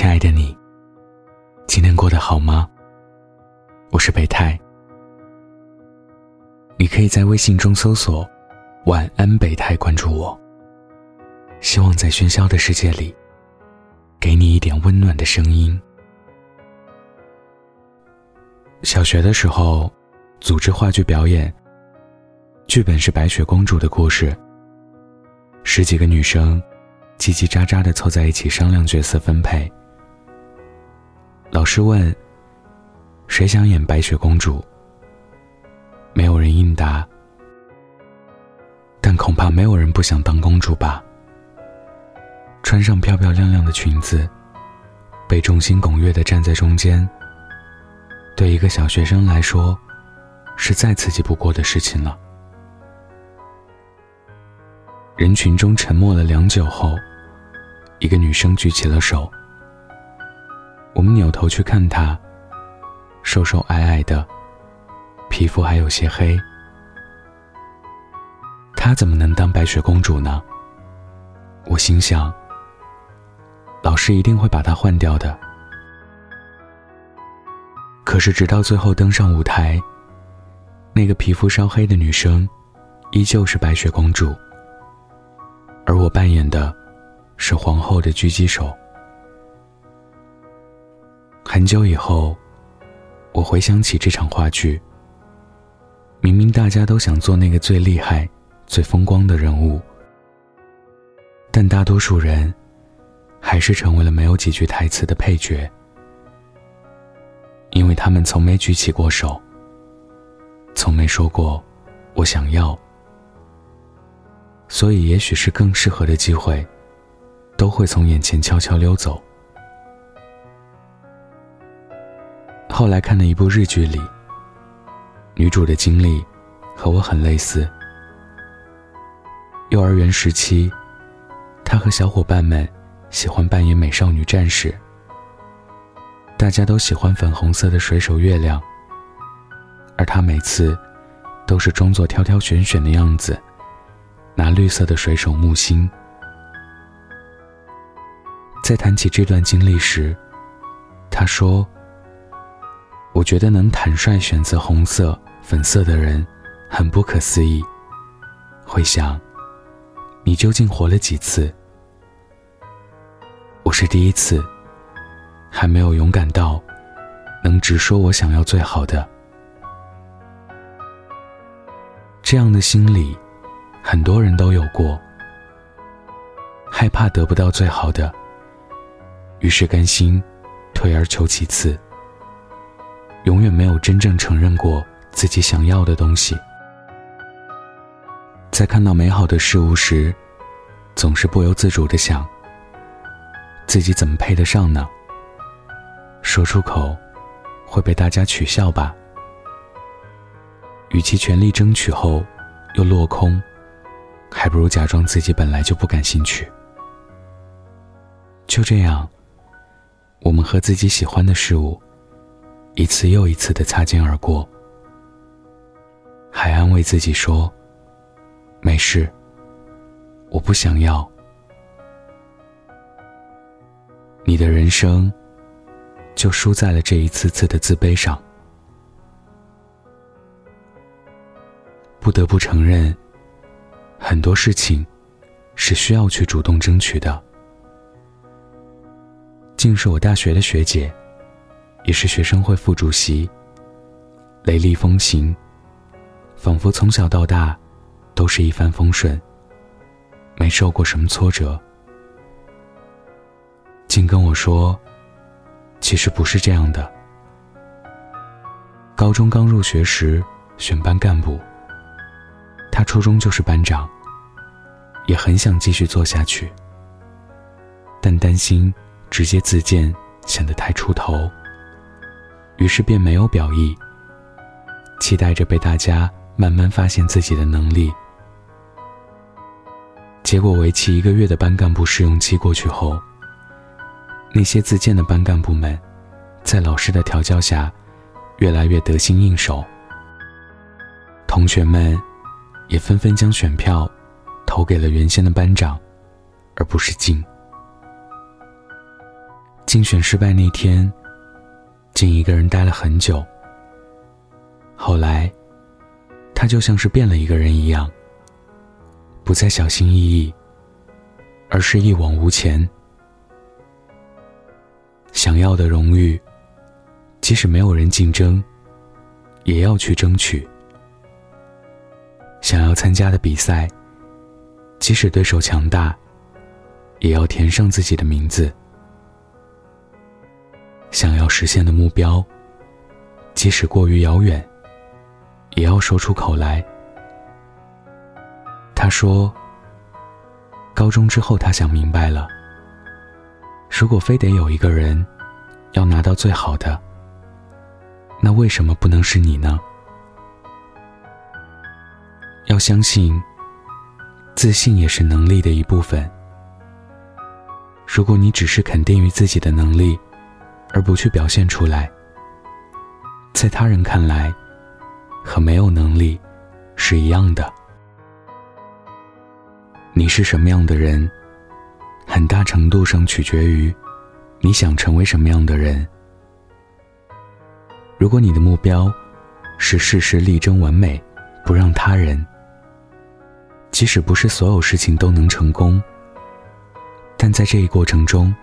亲爱的你，今天过得好吗？我是北太，你可以在微信中搜索“晚安北太”，关注我。希望在喧嚣的世界里，给你一点温暖的声音。小学的时候，组织话剧表演，剧本是白雪公主的故事。十几个女生，叽叽喳喳的凑在一起商量角色分配。老师问：“谁想演白雪公主？”没有人应答。但恐怕没有人不想当公主吧？穿上漂漂亮亮的裙子，被众星拱月的站在中间，对一个小学生来说，是再刺激不过的事情了。人群中沉默了良久后，一个女生举起了手。我们扭头去看她，瘦瘦矮矮的，皮肤还有些黑。她怎么能当白雪公主呢？我心想，老师一定会把她换掉的。可是直到最后登上舞台，那个皮肤稍黑的女生，依旧是白雪公主，而我扮演的，是皇后的狙击手。很久以后，我回想起这场话剧。明明大家都想做那个最厉害、最风光的人物，但大多数人还是成为了没有几句台词的配角，因为他们从没举起过手，从没说过“我想要”，所以也许是更适合的机会，都会从眼前悄悄溜走。后来看的一部日剧里，女主的经历和我很类似。幼儿园时期，她和小伙伴们喜欢扮演美少女战士，大家都喜欢粉红色的水手月亮，而她每次都是装作挑挑选选的样子，拿绿色的水手木星。在谈起这段经历时，她说。我觉得能坦率选择红色、粉色的人，很不可思议。会想，你究竟活了几次？我是第一次，还没有勇敢到能直说我想要最好的。这样的心理，很多人都有过，害怕得不到最好的，于是甘心退而求其次。永远没有真正承认过自己想要的东西，在看到美好的事物时，总是不由自主的想：自己怎么配得上呢？说出口会被大家取笑吧？与其全力争取后又落空，还不如假装自己本来就不感兴趣。就这样，我们和自己喜欢的事物。一次又一次的擦肩而过，还安慰自己说：“没事，我不想要。”你的人生就输在了这一次次的自卑上。不得不承认，很多事情是需要去主动争取的。竟是我大学的学姐。也是学生会副主席。雷厉风行，仿佛从小到大都是一帆风顺，没受过什么挫折。竟跟我说，其实不是这样的。高中刚入学时选班干部，他初中就是班长，也很想继续做下去，但担心直接自荐显得太出头。于是便没有表意，期待着被大家慢慢发现自己的能力。结果为期一个月的班干部试用期过去后，那些自荐的班干部们，在老师的调教下，越来越得心应手。同学们也纷纷将选票投给了原先的班长，而不是静。竞选失败那天，竟一个人待了很久。后来，他就像是变了一个人一样，不再小心翼翼，而是一往无前。想要的荣誉，即使没有人竞争，也要去争取；想要参加的比赛，即使对手强大，也要填上自己的名字。想要实现的目标，即使过于遥远，也要说出口来。他说：“高中之后，他想明白了，如果非得有一个人要拿到最好的，那为什么不能是你呢？要相信，自信也是能力的一部分。如果你只是肯定于自己的能力。”而不去表现出来，在他人看来，和没有能力是一样的。你是什么样的人，很大程度上取决于你想成为什么样的人。如果你的目标是事事力争完美，不让他人，即使不是所有事情都能成功，但在这一过程中。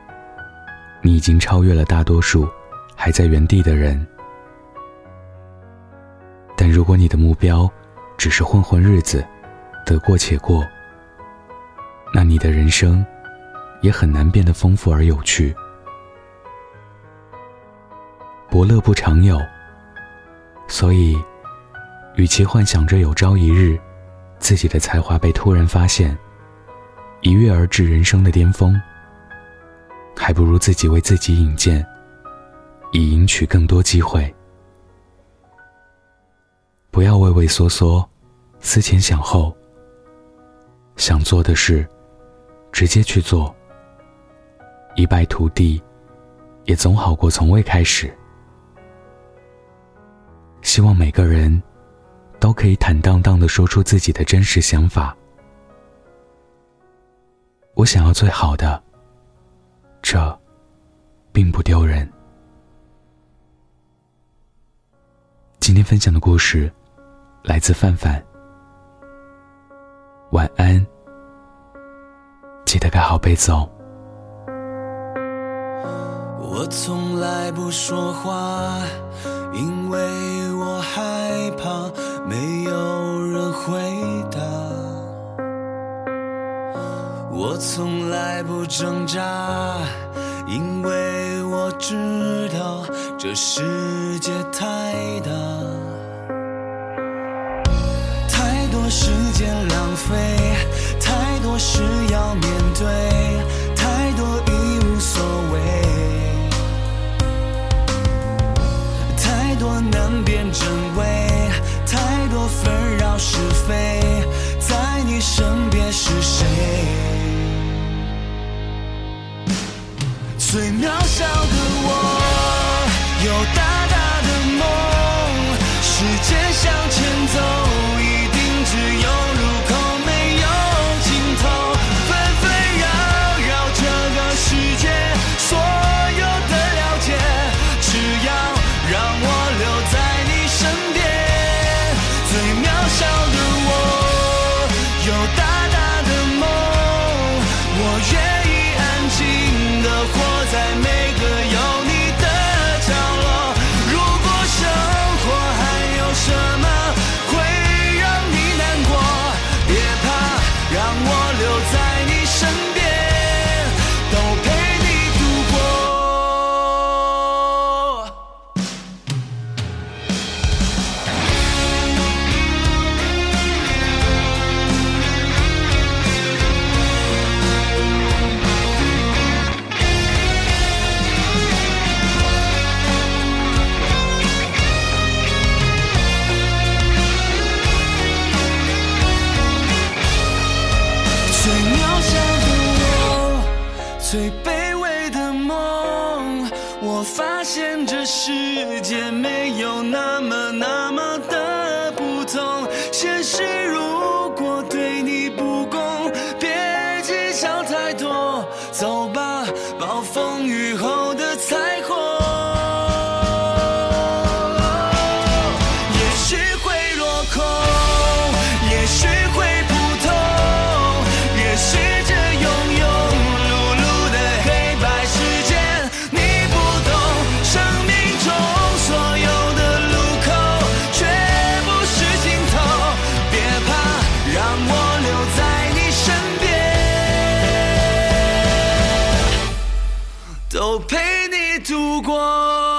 你已经超越了大多数还在原地的人，但如果你的目标只是混混日子，得过且过，那你的人生也很难变得丰富而有趣。伯乐不常有，所以，与其幻想着有朝一日自己的才华被突然发现，一跃而至人生的巅峰。还不如自己为自己引荐，以赢取更多机会。不要畏畏缩缩，思前想后。想做的事，直接去做。一败涂地，也总好过从未开始。希望每个人都可以坦荡荡的说出自己的真实想法。我想要最好的。这，并不丢人。今天分享的故事，来自范范。晚安，记得盖好被子哦。我从来不说话，因为我害怕我从来不挣扎，因为我知道这世界太大，太多时间浪费，太多事要面对，太多已无所谓，太多难辨真伪，太多纷扰是非，在你身边是谁？最渺小。我发现这世界没有那么那么的都陪你度过。